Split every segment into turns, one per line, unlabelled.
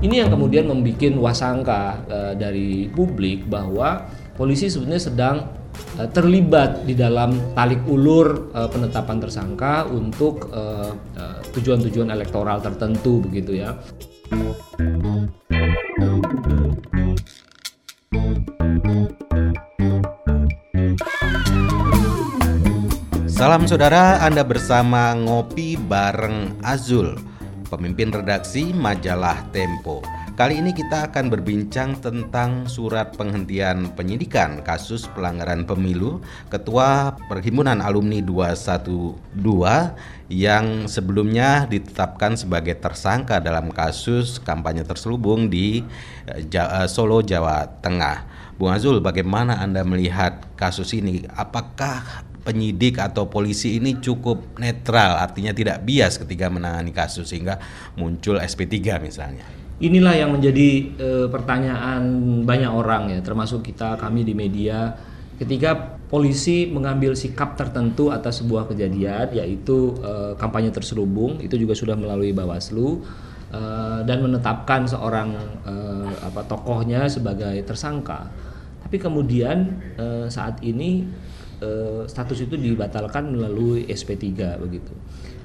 Ini yang kemudian membuat wasangka uh, dari publik bahwa polisi sebenarnya sedang uh, terlibat di dalam talik ulur uh, penetapan tersangka untuk tujuan-tujuan elektoral tertentu begitu ya.
Salam saudara, Anda bersama Ngopi bareng Azul, pemimpin redaksi majalah Tempo. Kali ini kita akan berbincang tentang surat penghentian penyidikan kasus pelanggaran pemilu Ketua Perhimpunan Alumni 212 yang sebelumnya ditetapkan sebagai tersangka dalam kasus kampanye terselubung di eh, eh, Solo, Jawa Tengah. Bung Azul, bagaimana Anda melihat kasus ini? Apakah penyidik atau polisi ini cukup netral, artinya tidak bias ketika menangani kasus sehingga muncul SP3 misalnya.
Inilah yang menjadi e, pertanyaan banyak orang ya, termasuk kita kami di media ketika polisi mengambil sikap tertentu atas sebuah kejadian yaitu e, kampanye terselubung itu juga sudah melalui Bawaslu e, dan menetapkan seorang e, apa tokohnya sebagai tersangka. Tapi kemudian e, saat ini uh, status itu dibatalkan melalui SP3 begitu.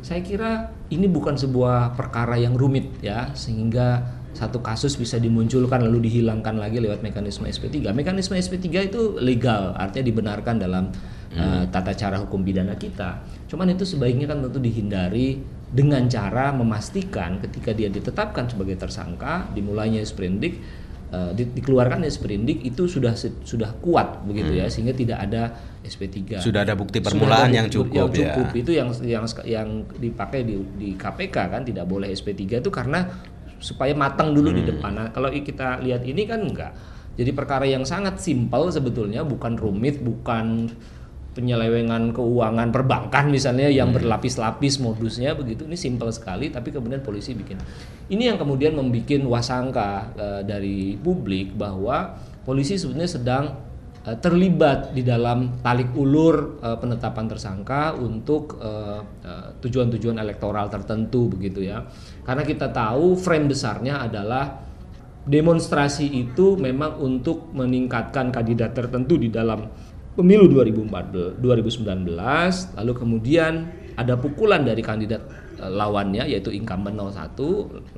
Saya kira ini bukan sebuah perkara yang rumit ya sehingga satu kasus bisa dimunculkan lalu dihilangkan lagi lewat mekanisme SP3. Mekanisme SP3 itu legal, artinya dibenarkan dalam uh, tata cara hukum pidana kita. Cuman itu sebaiknya kan tentu dihindari dengan cara memastikan ketika dia ditetapkan sebagai tersangka dimulainya sprindik uh, di, dikeluarkan sprindik itu sudah sudah kuat begitu ya, hmm. ya sehingga tidak ada SP3.
Sudah ada bukti permulaan ada yang cukup,
yang cukup ya. Itu yang yang yang dipakai di, di KPK kan tidak boleh SP3 itu karena supaya matang dulu hmm. di depan. Nah, kalau kita lihat ini kan enggak. Jadi perkara yang sangat simpel sebetulnya bukan rumit, bukan penyelewengan keuangan perbankan misalnya yang hmm. berlapis-lapis modusnya begitu. Ini simpel sekali tapi kemudian polisi bikin. Ini yang kemudian membuat wasangka uh, dari publik bahwa polisi sebenarnya sedang uh, terlibat di dalam talik ulur uh, penetapan tersangka untuk tujuan-tujuan uh, uh, elektoral tertentu begitu ya. Karena kita tahu frame besarnya adalah demonstrasi itu memang untuk meningkatkan kandidat tertentu di dalam pemilu 2014 2019 lalu kemudian ada pukulan dari kandidat uh, lawannya yaitu incumbent 01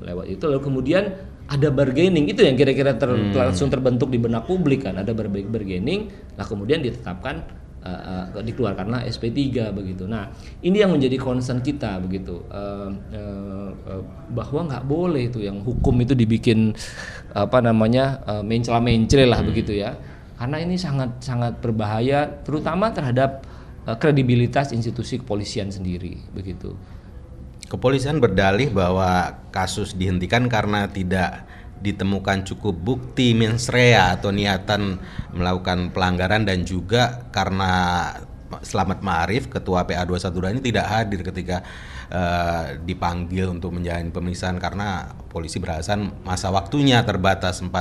lewat itu lalu kemudian ada bargaining itu yang kira-kira ter, hmm. langsung terbentuk di benak publik kan ada bargaining lah kemudian ditetapkan uh, uh, dikeluarkanlah SP3 begitu. Nah, ini yang menjadi concern kita begitu uh, uh, uh, bahwa nggak boleh itu yang hukum itu dibikin apa namanya uh, mencela-mencela lah hmm. begitu ya karena ini sangat sangat berbahaya terutama terhadap uh, kredibilitas institusi kepolisian sendiri begitu.
Kepolisian berdalih bahwa kasus dihentikan karena tidak ditemukan cukup bukti mens rea atau niatan melakukan pelanggaran dan juga karena Selamat Ma'arif ketua PA 212 ini tidak hadir ketika uh, dipanggil untuk menjalani pemeriksaan karena polisi beralasan masa waktunya terbatas 14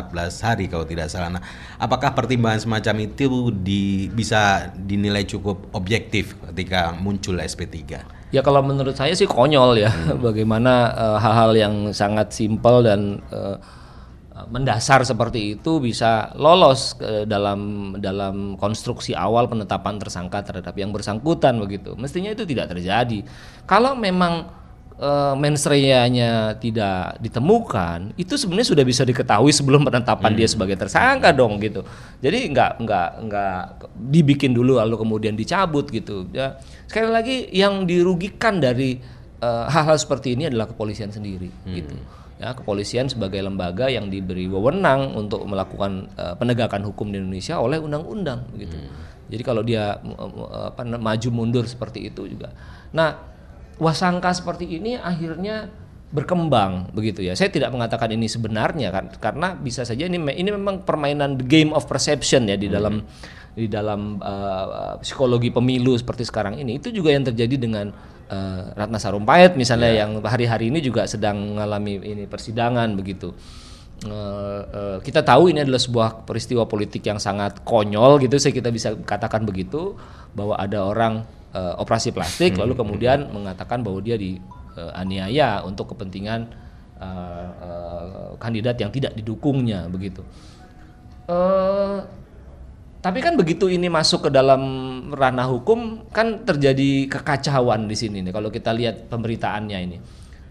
hari kalau tidak salah. Nah, apakah pertimbangan semacam itu di, bisa dinilai cukup objektif ketika muncul SP3?
Ya kalau menurut saya sih konyol ya hmm. bagaimana eh, hal-hal uh, yang sangat simpel dan uh, mendasar seperti itu bisa lolos ke dalam dalam konstruksi awal penetapan tersangka terhadap yang bersangkutan begitu. Mestinya itu tidak terjadi. Kalau memang e, mensreanya tidak ditemukan, itu sebenarnya sudah bisa diketahui sebelum penetapan hmm. dia sebagai tersangka dong gitu. Jadi nggak nggak nggak dibikin dulu lalu kemudian dicabut gitu. Ya sekali lagi yang dirugikan dari eh, hal-hal seperti ini adalah kepolisian sendiri hmm. gitu ya kepolisian sebagai lembaga yang diberi wewenang untuk melakukan uh, penegakan hukum di Indonesia oleh undang-undang begitu. Hmm. Jadi kalau dia uh, apa maju mundur seperti itu juga. Nah, wasangka seperti ini akhirnya berkembang begitu ya. Saya tidak mengatakan ini sebenarnya kan karena bisa saja ini ini memang permainan the game of perception ya di hmm. dalam di dalam uh, psikologi pemilu seperti sekarang ini. Itu juga yang terjadi dengan uh, Ratna Sarumpait misalnya yeah. yang hari-hari ini juga sedang mengalami ini persidangan begitu. Uh, uh, kita tahu ini adalah sebuah peristiwa politik yang sangat konyol gitu, saya kita bisa katakan begitu bahwa ada orang uh, operasi plastik lalu kemudian mengatakan bahwa dia dianiaya untuk kepentingan uh, uh, kandidat yang tidak didukungnya begitu. Uh, tapi kan begitu ini masuk ke dalam ranah hukum kan terjadi kekacauan di sini nih kalau kita lihat pemberitaannya ini.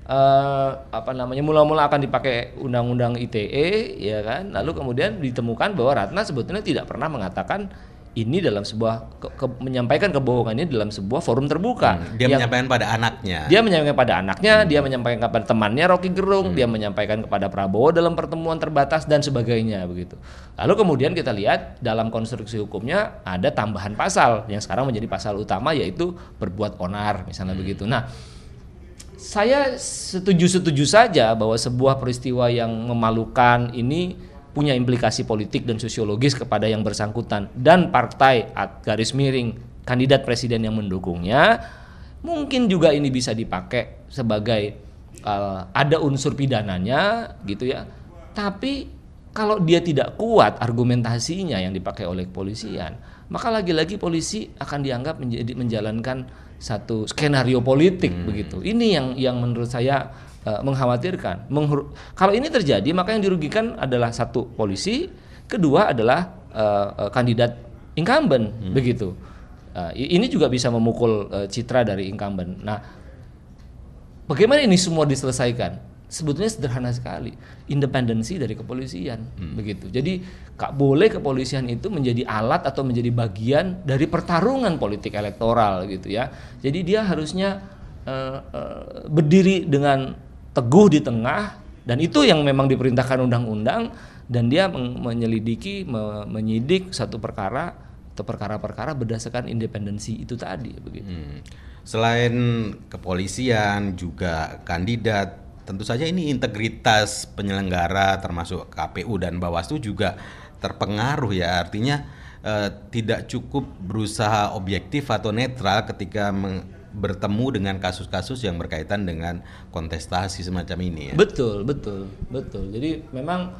Uh, apa namanya mula-mula akan dipakai undang-undang ITE ya kan lalu kemudian ditemukan bahwa Ratna sebetulnya tidak pernah mengatakan ini dalam sebuah ke, ke, menyampaikan kebohongan ini dalam sebuah forum terbuka.
Hmm, dia yang, menyampaikan pada anaknya.
Dia menyampaikan pada anaknya, hmm. dia menyampaikan kepada temannya Rocky Gerung, hmm. dia menyampaikan kepada Prabowo dalam pertemuan terbatas dan sebagainya begitu. Lalu kemudian kita lihat dalam konstruksi hukumnya ada tambahan pasal yang sekarang menjadi pasal utama yaitu berbuat onar misalnya hmm. begitu. Nah, saya setuju-setuju saja bahwa sebuah peristiwa yang memalukan ini punya implikasi politik dan sosiologis kepada yang bersangkutan dan partai garis miring kandidat presiden yang mendukungnya mungkin juga ini bisa dipakai sebagai uh, ada unsur pidananya gitu ya tapi kalau dia tidak kuat argumentasinya yang dipakai oleh kepolisian maka lagi-lagi polisi akan dianggap menjadi menjalankan satu skenario politik hmm. begitu ini yang yang menurut saya uh, mengkhawatirkan. Menghur kalau ini terjadi maka yang dirugikan adalah satu polisi, kedua adalah uh, uh, kandidat incumbent hmm. begitu. Uh, ini juga bisa memukul uh, citra dari incumbent. Nah, bagaimana ini semua diselesaikan? Sebetulnya sederhana sekali, independensi dari kepolisian hmm. begitu. Jadi tak boleh kepolisian itu menjadi alat atau menjadi bagian dari pertarungan politik elektoral gitu ya. Jadi dia harusnya uh, uh, berdiri dengan teguh di tengah dan itu yang memang diperintahkan undang-undang dan dia menyelidiki me menyidik satu perkara atau perkara-perkara berdasarkan independensi itu tadi begitu. Hmm.
Selain kepolisian juga kandidat tentu saja ini integritas penyelenggara termasuk KPU dan Bawaslu juga terpengaruh ya artinya eh, tidak cukup berusaha objektif atau netral ketika bertemu dengan kasus-kasus yang berkaitan dengan kontestasi semacam ini ya.
Betul, betul, betul. Jadi memang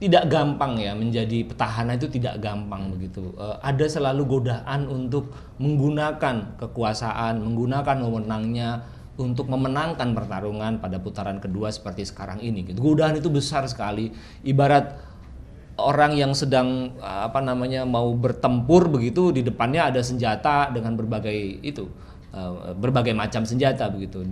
tidak gampang ya menjadi petahana itu tidak gampang begitu. Uh, ada selalu godaan untuk menggunakan kekuasaan, menggunakan wewenangnya untuk memenangkan pertarungan pada putaran kedua seperti sekarang ini. Gitu. Godaan itu besar sekali. Ibarat orang yang sedang apa namanya mau bertempur begitu di depannya ada senjata dengan berbagai itu uh, berbagai macam senjata begitu.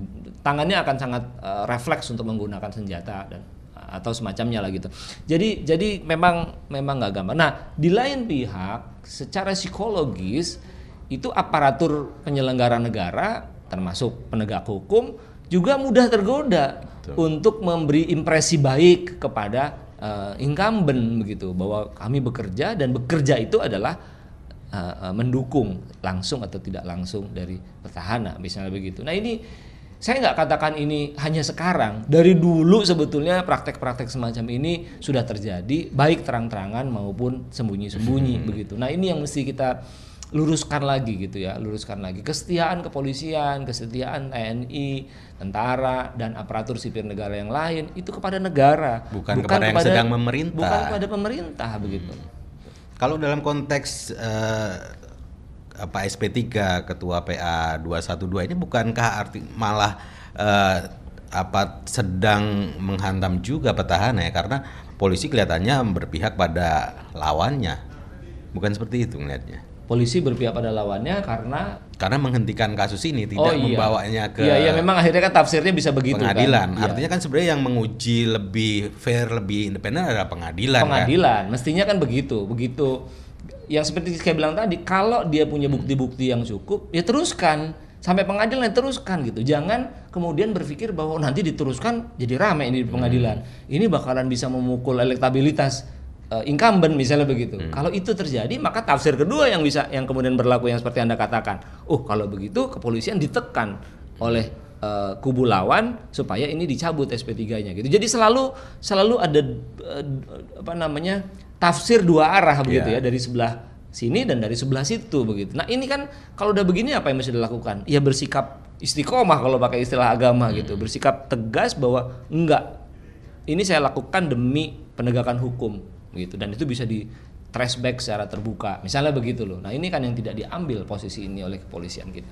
Tangannya akan sangat uh, refleks untuk menggunakan senjata dan atau semacamnya lah gitu. Jadi jadi memang memang nggak gampang. Nah di lain pihak secara psikologis itu aparatur penyelenggara negara termasuk penegak hukum juga mudah tergoda Betul. untuk memberi impresi baik kepada uh, incumbent begitu bahwa kami bekerja dan bekerja itu adalah uh, mendukung langsung atau tidak langsung dari petahana misalnya begitu. Nah ini saya nggak katakan ini hanya sekarang dari dulu sebetulnya praktek-praktek semacam ini sudah terjadi baik terang-terangan maupun sembunyi-sembunyi hmm. begitu. Nah ini yang mesti kita luruskan lagi gitu ya, luruskan lagi kesetiaan kepolisian, kesetiaan TNI, tentara dan aparatur sipil negara yang lain itu kepada negara,
bukan, bukan kepada, kepada yang sedang memerintah,
bukan kepada pemerintah begitu.
Kalau dalam konteks uh, apa SP3 ketua PA 212 ini bukankah arti malah uh, apa sedang menghantam juga petahana ya karena polisi kelihatannya berpihak pada lawannya. Bukan seperti itu melihatnya
polisi berpihak pada lawannya karena
karena menghentikan kasus ini tidak oh, iya. membawanya ke
Iya, iya memang akhirnya kan tafsirnya bisa begitu
kan. pengadilan. Kan? Artinya kan sebenarnya yang menguji lebih fair, lebih independen adalah pengadilan.
Kan? Pengadilan, kan? mestinya kan begitu. Begitu yang seperti saya bilang tadi, kalau dia punya bukti-bukti yang cukup, ya teruskan sampai pengadilan ya teruskan gitu. Jangan kemudian berpikir bahwa nanti diteruskan jadi rame ini di pengadilan. Hmm. Ini bakalan bisa memukul elektabilitas uh, incumbent misalnya begitu. Hmm. Kalau itu terjadi maka tafsir kedua yang bisa yang kemudian berlaku yang seperti Anda katakan. Oh, kalau begitu kepolisian ditekan oleh uh, kubu lawan supaya ini dicabut SP3-nya gitu. Jadi selalu selalu ada uh, apa namanya? tafsir dua arah begitu yeah. ya dari sebelah sini dan dari sebelah situ begitu. Nah, ini kan kalau udah begini apa yang mesti dilakukan? Ya bersikap istiqomah kalau pakai istilah agama hmm. gitu. Bersikap tegas bahwa enggak ini saya lakukan demi penegakan hukum gitu dan itu bisa di trashback secara terbuka. Misalnya begitu loh. Nah ini kan yang tidak diambil posisi ini oleh kepolisian kita.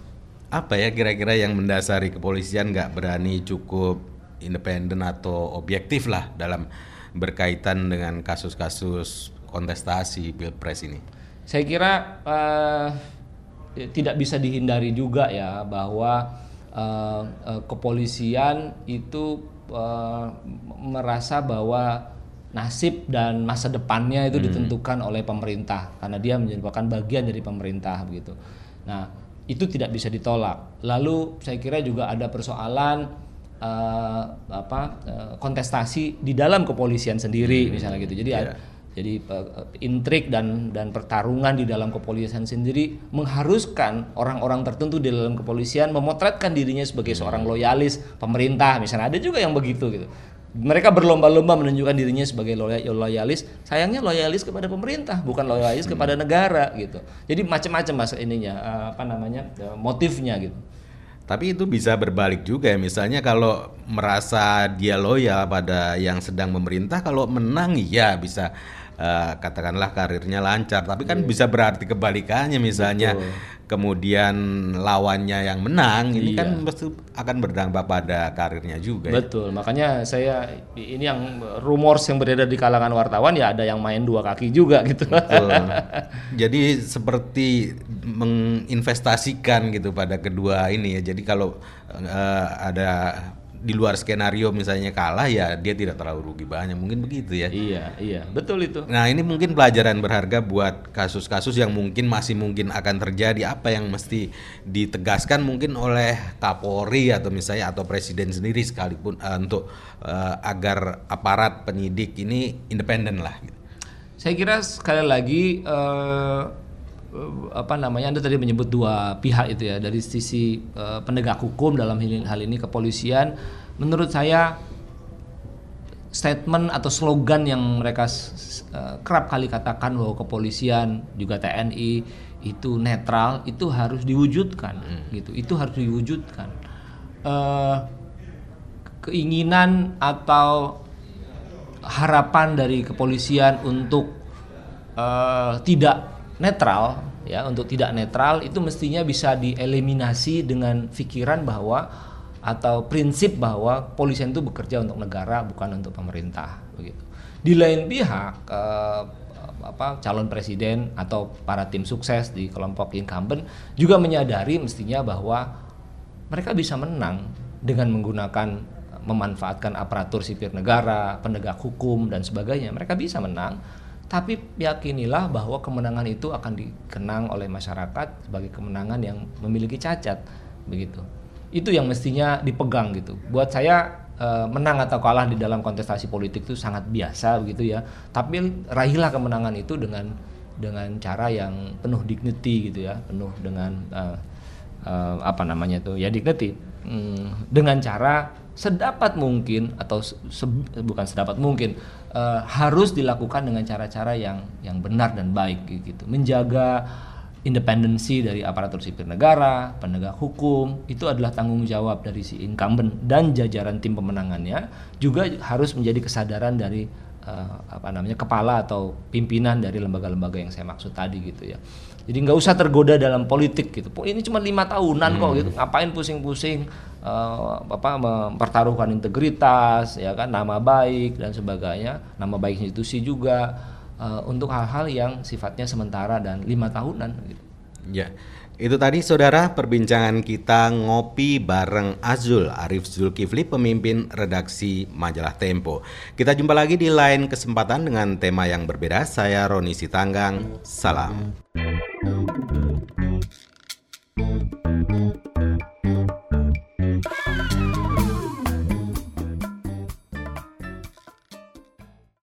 Apa ya kira-kira yang mendasari kepolisian nggak berani cukup independen atau objektif lah dalam berkaitan dengan kasus-kasus kontestasi pilpres ini?
Saya kira uh, tidak bisa dihindari juga ya bahwa uh, uh, kepolisian itu uh, merasa bahwa nasib dan masa depannya itu hmm. ditentukan oleh pemerintah karena dia merupakan bagian dari pemerintah begitu. Nah, itu tidak bisa ditolak. Lalu saya kira juga ada persoalan uh, apa uh, kontestasi di dalam kepolisian sendiri hmm. misalnya gitu. Jadi yeah. jadi uh, intrik dan dan pertarungan di dalam kepolisian sendiri mengharuskan orang-orang tertentu di dalam kepolisian memotretkan dirinya sebagai hmm. seorang loyalis pemerintah misalnya ada juga yang begitu gitu mereka berlomba-lomba menunjukkan dirinya sebagai loyalis. Sayangnya loyalis kepada pemerintah, bukan loyalis hmm. kepada negara gitu. Jadi macam-macam mas ininya eh, apa namanya eh, motifnya gitu.
Tapi itu bisa berbalik juga ya. Misalnya kalau merasa dia loyal pada yang sedang memerintah, kalau menang ya bisa uh, katakanlah karirnya lancar. Tapi kan yeah. bisa berarti kebalikannya misalnya. Betul kemudian lawannya yang menang ini kan iya. kan akan berdampak pada karirnya juga.
Ya. Betul, ya? makanya saya ini yang rumors yang beredar di kalangan wartawan ya ada yang main dua kaki juga gitu. Betul.
Jadi seperti menginvestasikan gitu pada kedua ini ya. Jadi kalau uh, ada di luar skenario misalnya kalah ya dia tidak terlalu rugi banyak. Mungkin begitu ya.
Iya iya. Betul itu.
Nah ini mungkin pelajaran berharga buat kasus-kasus yang mungkin masih mungkin akan terjadi. Apa yang mesti ditegaskan mungkin oleh Kapolri atau misalnya atau presiden sendiri sekalipun uh, untuk uh, agar aparat penyidik ini independen lah gitu.
saya kira sekali lagi uh, apa namanya Anda tadi menyebut dua pihak itu ya dari sisi uh, penegak hukum dalam hal ini kepolisian. Menurut saya statement atau slogan yang mereka uh, kerap kali katakan bahwa kepolisian juga TNI itu netral itu harus diwujudkan hmm. gitu. Itu harus diwujudkan. Uh, keinginan atau harapan dari kepolisian untuk uh, tidak netral ya untuk tidak netral itu mestinya bisa dieliminasi dengan pikiran bahwa atau prinsip bahwa polisian itu bekerja untuk negara bukan untuk pemerintah begitu. Di lain pihak eh, apa calon presiden atau para tim sukses di kelompok incumbent juga menyadari mestinya bahwa mereka bisa menang dengan menggunakan memanfaatkan aparatur sipil negara, penegak hukum dan sebagainya. Mereka bisa menang tapi yakinilah bahwa kemenangan itu akan dikenang oleh masyarakat sebagai kemenangan yang memiliki cacat begitu. Itu yang mestinya dipegang gitu. Buat saya e, menang atau kalah di dalam kontestasi politik itu sangat biasa begitu ya. Tapi raihlah kemenangan itu dengan dengan cara yang penuh dignity gitu ya, penuh dengan e, e, apa namanya itu ya dignity. Hmm, dengan cara sedapat mungkin atau se, bukan sedapat mungkin uh, harus dilakukan dengan cara-cara yang yang benar dan baik gitu menjaga independensi dari aparatur sipil negara, penegak hukum itu adalah tanggung jawab dari si incumbent dan jajaran tim pemenangannya juga harus menjadi kesadaran dari uh, apa namanya kepala atau pimpinan dari lembaga-lembaga yang saya maksud tadi gitu ya. Jadi nggak usah tergoda dalam politik gitu. Ini cuma lima tahunan hmm. kok gitu. Ngapain pusing-pusing uh, apa mempertaruhkan integritas, ya kan, nama baik dan sebagainya, nama baik institusi juga uh, untuk hal-hal yang sifatnya sementara dan lima tahunan. Gitu.
Ya. Itu tadi saudara perbincangan kita ngopi bareng Azul Arif Zulkifli pemimpin redaksi majalah Tempo. Kita jumpa lagi di lain kesempatan dengan tema yang berbeda. Saya Roni Sitanggang. Salam.